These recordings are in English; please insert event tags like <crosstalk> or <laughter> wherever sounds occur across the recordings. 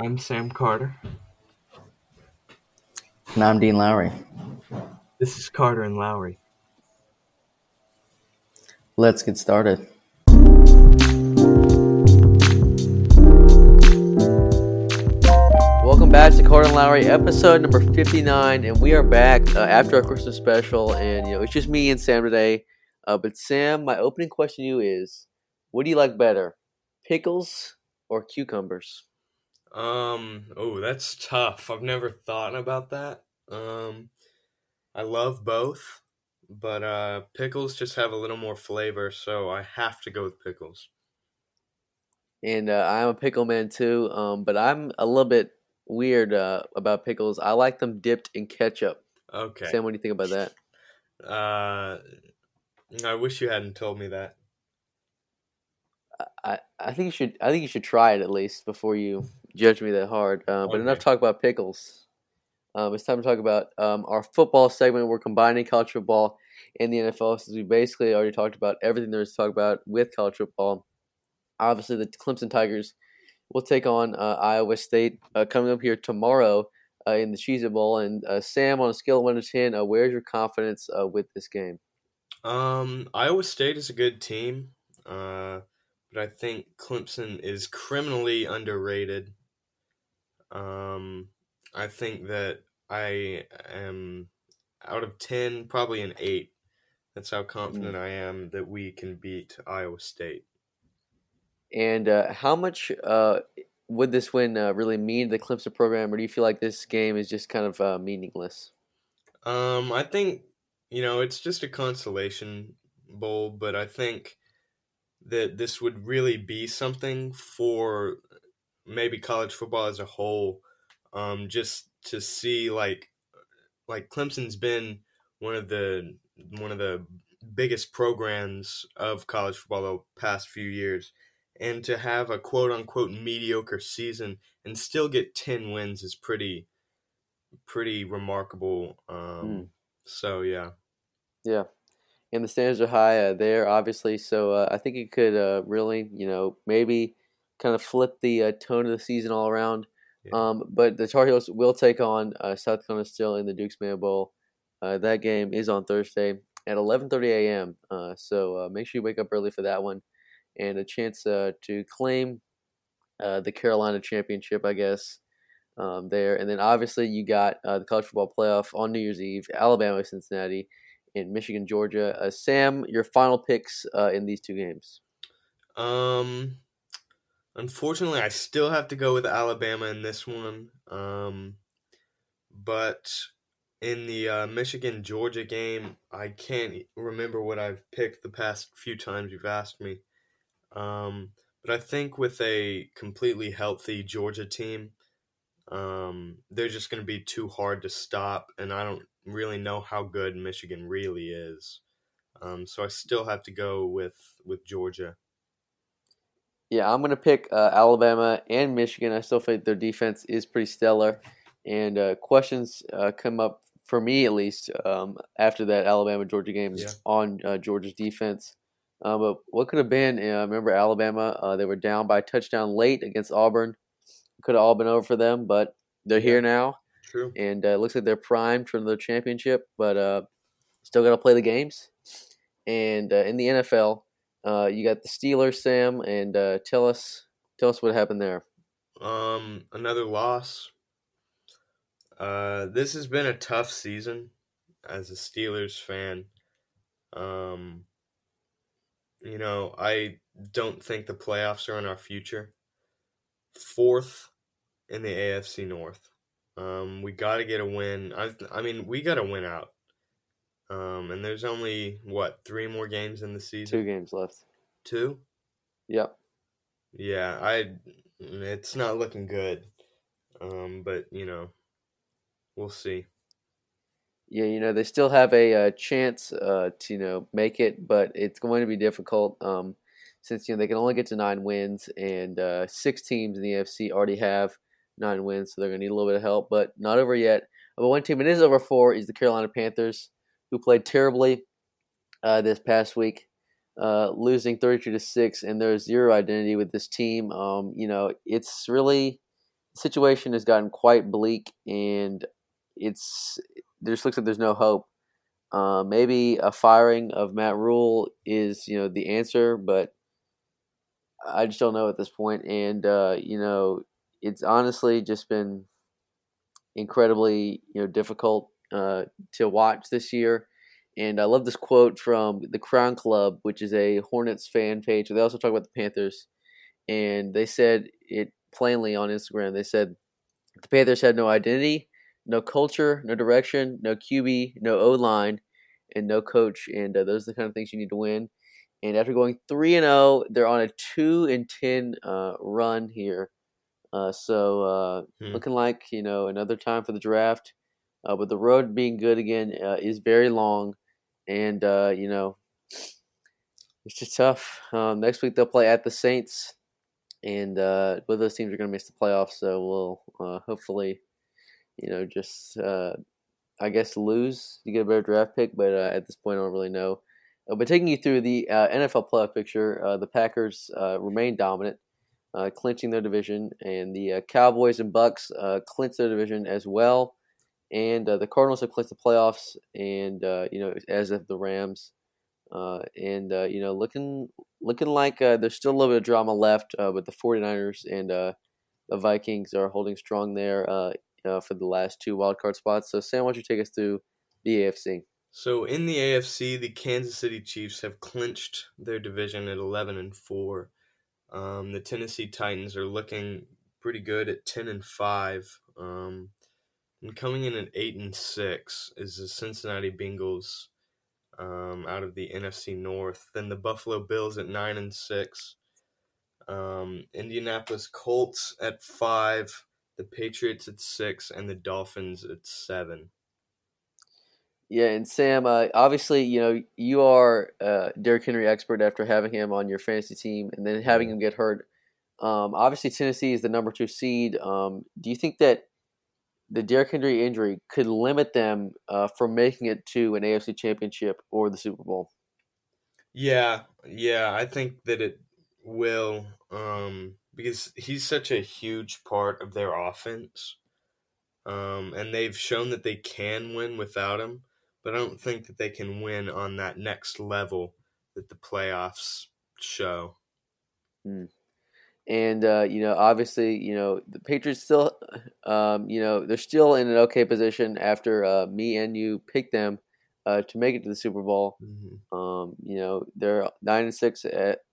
I'm Sam Carter. And I'm Dean Lowry. This is Carter and Lowry. Let's get started. Welcome back to Carter and Lowry, episode number 59. And we are back uh, after our Christmas special. And, you know, it's just me and Sam today. Uh, but, Sam, my opening question to you is what do you like better, pickles or cucumbers? Um, oh, that's tough. I've never thought about that. Um, I love both, but uh, pickles just have a little more flavor, so I have to go with pickles. And uh, I'm a pickle man too, um, but I'm a little bit weird uh, about pickles. I like them dipped in ketchup. Okay. Sam, what do you think about that? Uh, I wish you hadn't told me that. I, I think you should I think you should try it at least before you judge me that hard. Uh, but Okay. enough talk about pickles. Um, it's time to talk about um, our football segment. We're combining college football and the NFL since we basically already talked about everything there is to talk about with college football. Obviously, the Clemson Tigers will take on uh, Iowa State uh, coming up here tomorrow uh, in the Cheez It Bowl. And uh, Sam, on a scale of one to ten, uh, where's your confidence uh, with this game? Um, Iowa State is a good team, uh, but I think Clemson is criminally underrated. Um, I think that I am out of ten, probably an eight. That's how confident I am that we can beat Iowa State. And uh, how much uh, would this win uh, really mean to the Clemson program, or do you feel like this game is just kind of uh, meaningless? Um, I think you know it's just a consolation bowl, but I think that this would really be something for maybe college football as a whole. Um, just to see like like Clemson's been one of the one of the biggest programs of college football the past few years, and to have a quote unquote mediocre season and still get ten wins is pretty pretty remarkable. Um, Mm. So yeah, Yeah, and the standards are high uh, there, obviously. So uh, I think it could uh, really, you know, maybe kind of flip the uh, tone of the season all around. Yeah. Um, but the Tar Heels will take on uh, South Carolina still in the Duke's Mayo Bowl. Uh, that game is on Thursday at 11:30 a.m. Uh, so uh, make sure you wake up early for that one, and a chance uh, to claim uh, the Carolina championship, I guess. Um, there, and then obviously you got uh, the college football playoff on New Year's Eve, Alabama, Cincinnati, and Michigan, Georgia. Uh, Sam, your final picks uh, in these two games. Um, unfortunately, I still have to go with Alabama in this one. Um, but in the uh, Michigan Georgia game, I can't remember what I've picked the past few times you've asked me. Um, but I think with a completely healthy Georgia team, um, they're just going to be too hard to stop, and I don't really know how good Michigan really is. Um, so I still have to go with with Georgia. Yeah, I'm going to pick uh, Alabama and Michigan. I still think their defense is pretty stellar, and uh, questions uh, come up for me at least um, after that Alabama Georgia game Yeah. on uh, Georgia's defense. Uh, but what could have been? Uh, remember Alabama? Uh, they were down by a touchdown late against Auburn. Could have all been over for them, but they're here now, True. and uh, it looks like they're primed for the championship. But uh, still got to play the games. And uh, in the NFL, uh, you got the Steelers, Sam, and uh, tell us tell us what happened there. Um, another loss. Uh, this has been a tough season as a Steelers fan. Um, you know, I don't think the playoffs are in our future. Fourth in the AFC North. Um, we got to get a win. I, I mean, we got to win out. Um, and there's only what three more games in the season. Two games left. Two. Yep. Yeah, I. It's not looking good. Um, but you know, we'll see. Yeah, you know they still have a, uh chance uh, to you know make it, but it's going to be difficult um, since you know they can only get to nine wins, and uh, six teams in the AFC already have nine wins, so they're going to need a little bit of help. But not over yet. But one team it is over for is the Carolina Panthers, who played terribly uh, this past week, uh, losing thirty-two to six, and there's zero identity with this team. Um, you know, it's really the situation has gotten quite bleak, and it's just looks like there's no hope. Uh, maybe a firing of Matt Rhule is you know the answer, but I just don't know at this point. And uh, you know, it's honestly just been incredibly you know difficult uh, to watch this year. And I love this quote from the Crown Club, which is a Hornets fan page. They also talk about the Panthers, and they said it plainly on Instagram. They said the Panthers had no identity, no culture, no direction, no QB, no O line, and no coach. And uh, those are the kind of things you need to win. And after going three and zero, oh, they're on a two and ten uh, run here. Uh, so uh, hmm. looking like you know another time for the draft. Uh, but the road being good again uh, is very long, and you know it's just tough. Um, next week they'll play at the Saints and uh, both those teams are going to miss the playoffs. So we'll uh, hopefully, you know, just uh, I guess lose to get a better draft pick. But uh, at this point, I don't really know. Uh, but taking you through the uh, NFL playoff picture, the Packers remain dominant, clinching their division, and the Cowboys and Bucs clinch their division as well. And the Cardinals have clinched the playoffs, and you know, as of the Rams. Uh, and uh, you know, looking looking like uh, there's still a little bit of drama left, uh, but the 49ers and uh, the Vikings are holding strong there uh, for the last two wildcard spots. So, Sam, why don't you take us through the AFC? So, in the AFC, the Kansas City Chiefs have clinched their division at 11 and four. Um, the Tennessee Titans are looking pretty good at 10 and five. Um, and coming in at eight and six is the Cincinnati Bengals um, out of the NFC North. Then the Buffalo Bills at nine and six. Um, Indianapolis Colts at five. The Patriots at six, and the Dolphins at seven. Yeah, and Sam, uh, obviously, you know you are a Derrick Henry expert after having him on your fantasy team, and then having him get hurt. Um, obviously, Tennessee is the number two seed. Um, do you think that the Derrick Henry injury could limit them uh, from making it to an AFC Championship or the Super Bowl. Yeah, yeah, I think that it will um, because he's such a huge part of their offense, um, and they've shown that they can win without him. But I don't think that they can win on that next level that the playoffs show. Mm and uh, you know, obviously, you know, the Patriots still, <sighs> um, you know, they're still in an okay position after uh, me and you picked them uh, to make it to the Super Bowl. Mm-hmm. Um, you know, they're nine and six,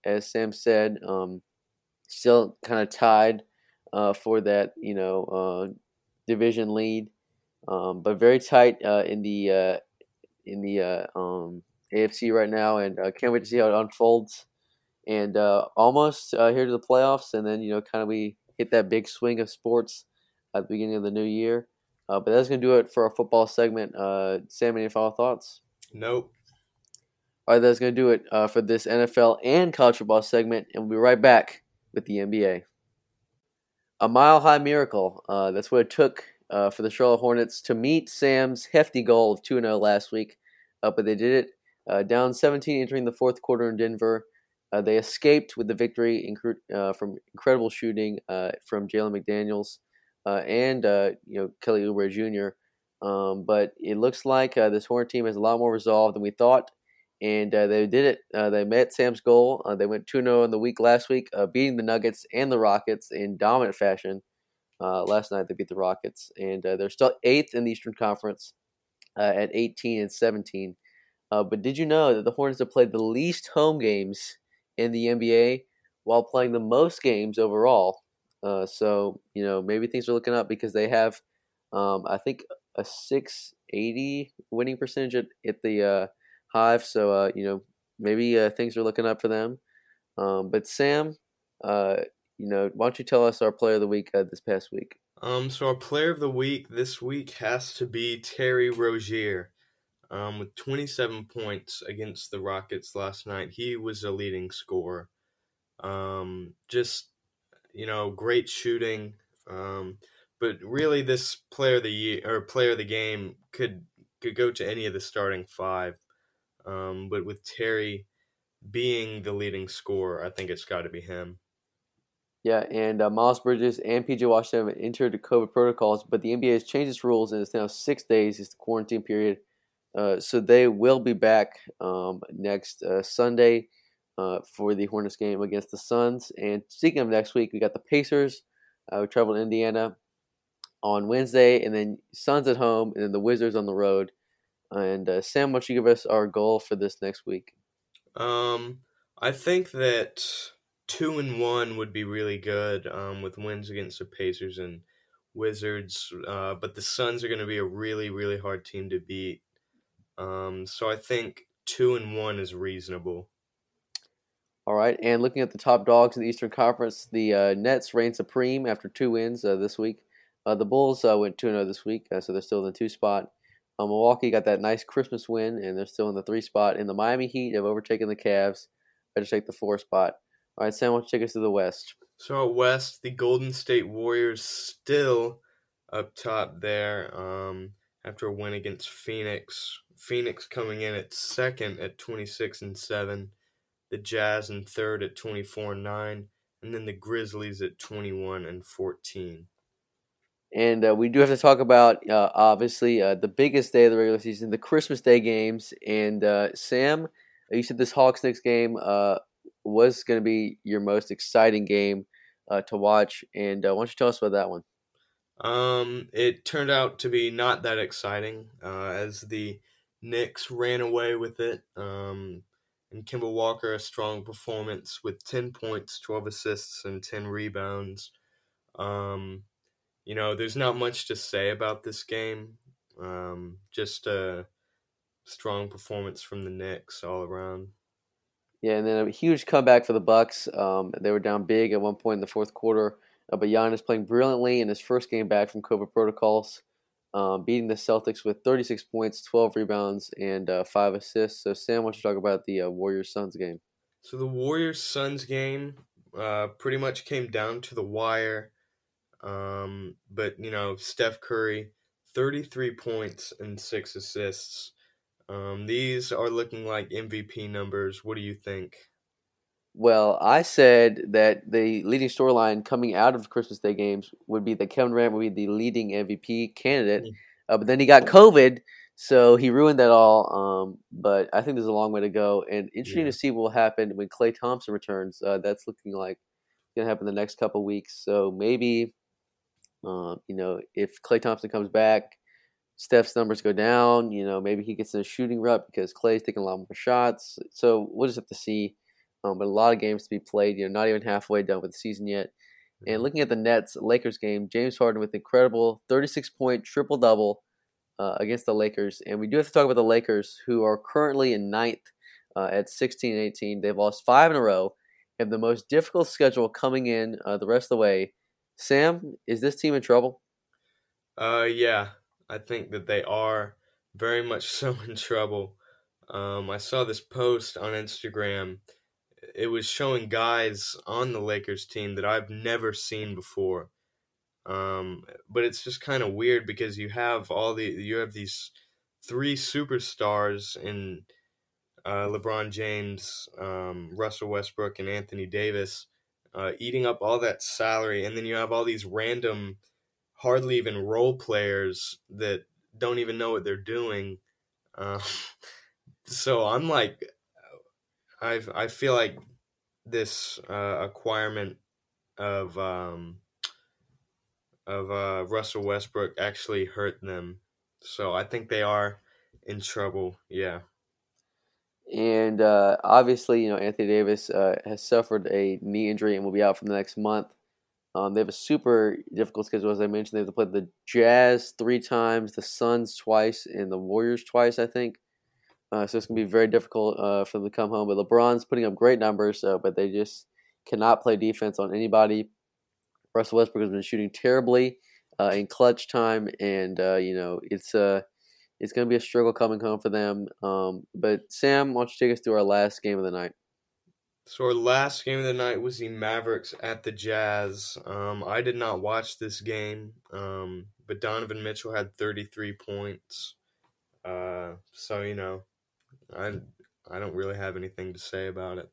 as Sam said, um, still kind of tied uh, for that, you know, uh, division lead, um, but very tight uh, in the in the um, AFC right now, and I can't wait to see how it unfolds and uh, almost uh, here to the playoffs, and then you know, kind of we hit that big swing of sports at the beginning of the new year. Uh, but that's gonna do it for our football segment. Uh, Sam, any final thoughts? Nope. All right, that's gonna do it uh, for this NFL and college football segment, and we'll be right back with the NBA. A mile high miracle. Uh, that's what it took for the Charlotte Hornets to meet Sam's hefty goal of 2 0 last week. but they did it down 17 entering the fourth quarter in Denver. Uh, they escaped with the victory uh, from incredible shooting uh, from Jalen McDaniels uh, and uh, you know Kelly Oubre Jr. Um, but it looks like uh, this Hornet team has a lot more resolve than we thought, and they did it. they met Sam's goal. they went 2 0 in the week last week, beating the Nuggets and the Rockets in dominant fashion. last night they beat the Rockets, and they're still eighth in the Eastern Conference at 18 and 17. but did you know that the Hornets have played the least home games in the NBA while playing the most games overall. Uh, so you know maybe things are looking up because they have, um, I think, a 680 winning percentage at, at the uh, Hive. So uh, you know maybe uh, things are looking up for them. Um, but Sam, uh, you know, why don't you tell us our player of the week uh, this past week? Um, so our player of the week this week has to be Terry Rozier um, with 27 points against the Rockets last night. He was a leading scorer. Um, just, you know, great shooting. Um, but really, this player of the year or player of the game could could go to any of the starting five. Um, but with Terry being the leading scorer, I think it's got to be him. Yeah, and uh, Miles Bridges and PJ Washington have entered the COVID protocols, but the NBA has changed its rules and it's now six days is the quarantine period. Uh, so they will be back um, next uh, Sunday uh, for the Hornets game against the Suns. And speaking of next week, we got the Pacers. Uh, we travel to Indiana on Wednesday, and then Suns at home, and then the Wizards on the road. And uh, Sam, why don't you give us our goal for this next week? Um, I think that two and one would be really good um, with wins against the Pacers and Wizards, but the Suns are going to be a really, really hard team to beat. Um, so I think two and one is reasonable. All right, and looking at the top dogs in the Eastern Conference, the uh, Nets reign supreme after two wins uh, this week. Uh, the Bulls uh, went 2 0 this week, uh, so they're still in the two spot. Uh, Milwaukee got that nice Christmas win, and they're still in the three spot. And the Miami Heat have overtaken the Cavs. Better take the four spot. All right, Sam, why don't you take us to the West? So, West, the Golden State Warriors still up top there um, after a win against Phoenix. Phoenix coming in at second at 26 and 7, the Jazz in third at 24 and 9, and then the Grizzlies at 21 and 14. And uh, we do have to talk about, uh, obviously, uh, the biggest day of the regular season, the Christmas Day games. And uh, Sam, you said this Hawks Knicks game uh, was going to be your most exciting game uh, to watch. And why don't you tell us about that one? Um, it turned out to be not that exciting as the Knicks ran away with it. Um, and Kemba Walker, a strong performance with 10 points, 12 assists, and 10 rebounds. Um, you know, there's not much to say about this game. Um, just a strong performance from the Knicks all around. Yeah, and then a huge comeback for the Bucks. Um, they were down big at one point in the fourth quarter, uh, but Giannis playing brilliantly in his first game back from COVID protocols, um, beating the Celtics with 36 points, 12 rebounds, and uh, five assists. So, Sam, why don't you talk about the uh, Warriors Suns game? So the Warriors Suns game uh, pretty much came down to the wire. Um, but you know, Steph Curry, 33 points and six assists. Um, these are looking like MVP numbers. What do you think? Well, I said that the leading storyline coming out of Christmas Day games would be that Kevin Durant would be the leading MVP candidate, mm. uh, but then he got COVID, so he ruined that all. Um, but I think there's a long way to go, and interesting yeah. to see what will happen when Klay Thompson returns. Uh, that's looking like going to happen the next couple weeks. So maybe um, you know, if Klay Thompson comes back, Steph's numbers go down. You know, maybe he gets in a shooting rut because Klay's taking a lot more shots. So we'll just have to see. Um, but a lot of games to be played. You know, not even halfway done with the season yet. And mm-hmm. looking at the Nets Lakers game, James Harden with incredible 36 point triple double uh, against the Lakers. And we do have to talk about the Lakers, who are currently in ninth uh, at 16 18. They've lost five in a row. Have the most difficult schedule coming in uh, the rest of the way. Sam, is this team in trouble? Uh, yeah, I think that they are very much <laughs> so in trouble. Um, I saw this post on Instagram. It was showing guys on the Lakers team that I've never seen before. Um, but it's just kind of weird because you have all the you have these three superstars in uh, LeBron James, um, Russell Westbrook, and Anthony Davis uh, eating up all that salary, and then you have all these random, hardly even role players that don't even know what they're doing. Uh, <laughs> so I'm like, I I feel like this uh, acquirement of um, of uh, Russell Westbrook actually hurt them. So I think they are in trouble. Yeah. And uh, obviously, you know, Anthony Davis uh, has suffered a knee injury and will be out for the next month. Um, they have a super difficult schedule, as I mentioned. They have to play the Jazz three times, the Suns twice, and the Warriors twice, I think. Uh, so it's going to be very difficult uh, for them to come home. But LeBron's putting up great numbers, uh, but they just cannot play defense on anybody. Russell Westbrook has been shooting terribly uh, in clutch time, and you know it's uh, it's going to be a struggle coming home for them. Um, but Sam, why don't you take us through our last game of the night? So our last game of the night was the Mavericks at the Jazz. Um, I did not watch this game, um, but Donovan Mitchell had 33 points. Uh, so you know, I I don't really have anything to say about it.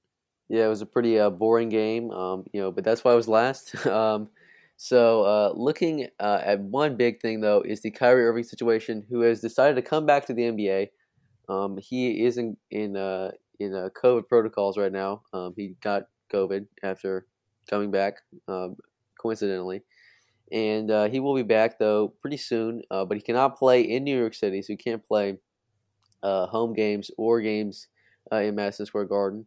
Yeah, it was a pretty uh, boring game, um, you know, but that's why I was last. <laughs> um, so, uh, looking uh, at one big thing though is the Kyrie Irving situation, who has decided to come back to the NBA. Um, he is in in uh, in uh, COVID protocols right now. Um, he got COVID after coming back, um, coincidentally, and uh, he will be back though pretty soon. Uh, but he cannot play in New York City, so he can't play home games or games in Madison Square Garden.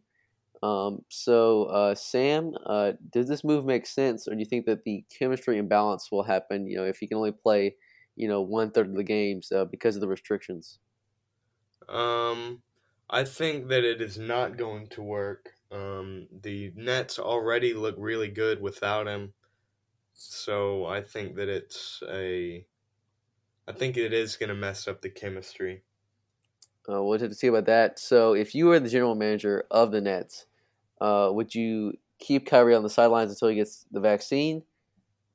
Um, so, uh, Sam, uh, does this move make sense, or do you think that the chemistry imbalance will happen? You know, if he can only play, you know, one third of the games uh, because of the restrictions. Um, I think that it is not going to work. Um, the Nets already look really good without him, so I think that it's a. I think it is going to mess up the chemistry. Uh, we'll have to see about that. So, if you were the general manager of the Nets, uh, would you keep Kyrie on the sidelines until he gets the vaccine,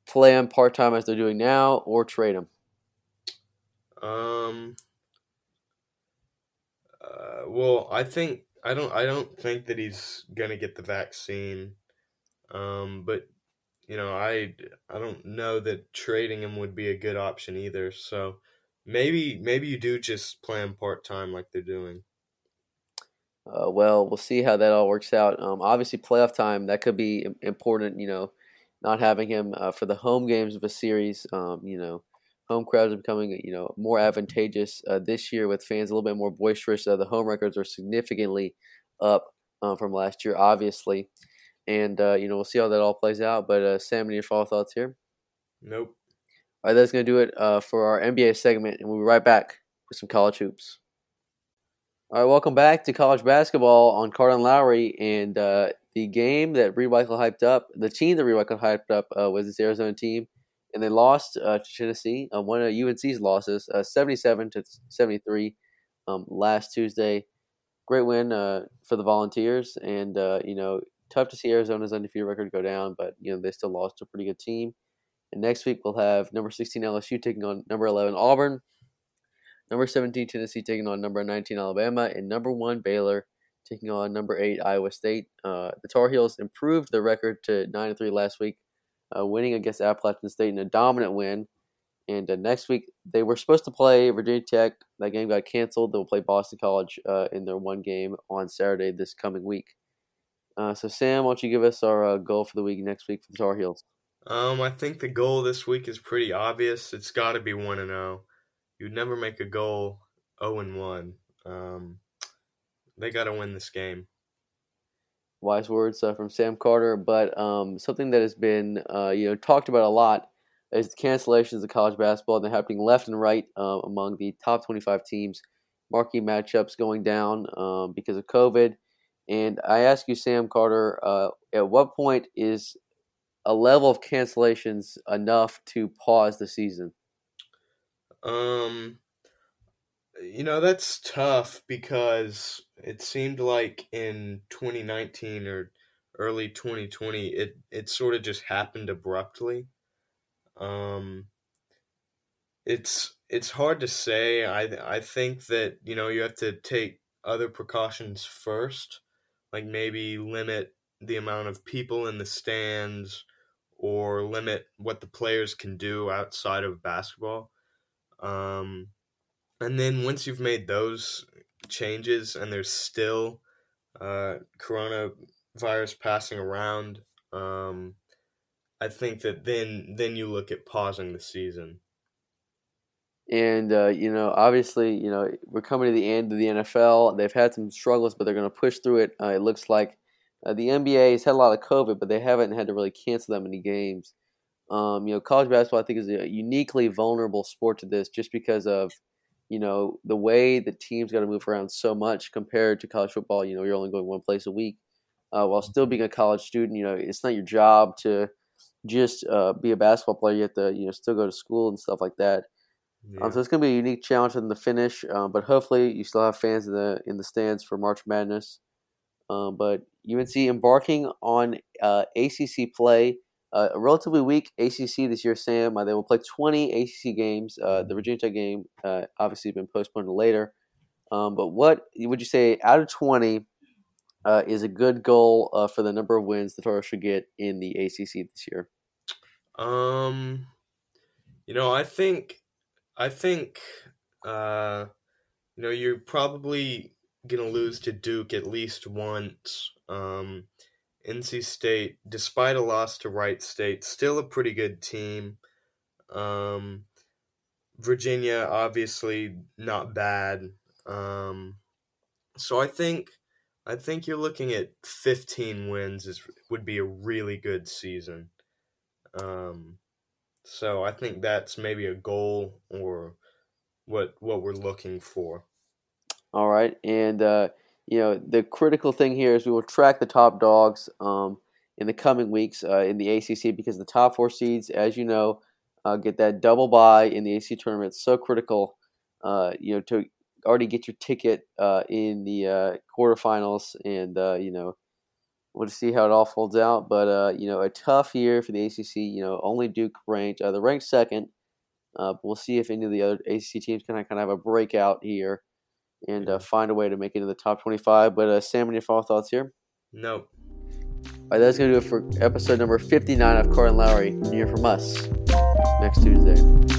play him part time as they're doing now, or trade him? Um. Uh, well, I think I don't. I don't think that he's gonna get the vaccine. Um, but you know, I I don't know that trading him would be a good option either. So maybe maybe you do just plan part time like they're doing. Uh, well, we'll see how that all works out. Um, obviously, playoff time that could be important. You know, not having him uh, for the home games of a series. Um, you know, home crowds are becoming you know more advantageous uh, this year with fans a little bit more boisterous. Uh, the home records are significantly up um, from last year, obviously, and uh, you know we'll see how that all plays out. But uh, Sam, any final thoughts here? Nope. All right, that's going to do it for our NBA segment, and we'll be right back with some college hoops. All right, welcome back to college basketball on and Lowry. And uh, the game that Michael hyped up, the team that Michael hyped up uh, was this Arizona team. And they lost uh, to Tennessee, uh, one of UNC's losses, uh, 77 to 73 um, last Tuesday. Great win uh, for the Volunteers. And, you know, tough to see Arizona's undefeated record go down, but, you know, they still lost to a pretty good team. And next week we'll have number 16 LSU taking on number 11 Auburn. Number 17, Tennessee taking on number 19, Alabama. And number 1, Baylor taking on number 8, Iowa State. Uh, the Tar Heels improved their record to 9 3 last week, uh, winning against Appalachian State in a dominant win. And uh, next week, they were supposed to play Virginia Tech. That game got canceled. They'll play Boston College uh, in their one game on Saturday this coming week. Uh, so, Sam, why don't you give us our uh, goal for the week next week for the Tar Heels? Um, I think the goal this week is pretty obvious. It's got to be 1 and 0 you'd never make a goal 0 and 1. Um, they got to win this game. Wise words uh, from Sam Carter, but um, something that has been uh, you know talked about a lot is the cancellations of college basketball. They're happening left and right uh, among the top 25 teams. Marquee matchups going down um, because of COVID. And I ask you, Sam Carter, uh, at what point is a level of cancellations enough to pause the season? Um, you know that's tough because it seemed like in 2019 or early 2020 it it sort of just happened abruptly. Um, it's it's hard to say. I I think that you know you have to take other precautions first, like maybe limit the amount of people in the stands or limit what the players can do outside of basketball. Um, and then once you've made those changes and there's still uh, coronavirus passing around, um, I think that then then you look at pausing the season. And uh, you know, obviously, you know we're coming to the end of the NFL. They've had some struggles, but they're going to push through it. Uh, it looks like uh, the NBA has had a lot of COVID, but they haven't had to really cancel that many games. Um, you know, college basketball I think is a uniquely vulnerable sport to this, just because of you know the way the teams got to move around so much compared to college football. You know, you're only going one place a week, uh, while still being a college student. You know, it's not your job to just uh, be a basketball player. You have to you know still go to school and stuff like that. Yeah. Um, so it's going to be a unique challenge in the finish, um, but hopefully you still have fans in the in the stands for March Madness. Um, but UNC embarking on uh, ACC play uh, a relatively weak ACC this year, Sam. Uh, they will play 20 ACC games. Uh, the Virginia Tech game obviously been postponed later. Um, but what would you say out of 20? uh, is a good goal uh, for the number of wins the Toro should get in the ACC this year? Um, you know, I think, I think, uh, you know, you're probably gonna lose to Duke at least once. Um, NC State, despite a loss to Wright State, still a pretty good team. Um, Virginia, obviously not bad. Um, so I think I think you're looking at 15 wins is would be a really good season. Um, so I think that's maybe a goal or what what we're looking for. All right, and uh, you know the critical thing here is we will track the top dogs um, in the coming weeks uh, in the ACC because the top four seeds, as you know, uh, get that double bye in the ACC tournament. It's so critical, uh, you know, to already get your ticket uh, in the uh, quarterfinals, and you know, we'll see how it all folds out. But you know, a tough year for the ACC. You know, only Duke ranked, they're ranked second. we'll see if any of the other ACC teams can kind of have a breakout here and uh, find a way to make it into the top 25. But uh, Sam, any final thoughts here? No. All right, that's going to do it for episode number 59 of Carter and Lowry. You hear from us next Tuesday.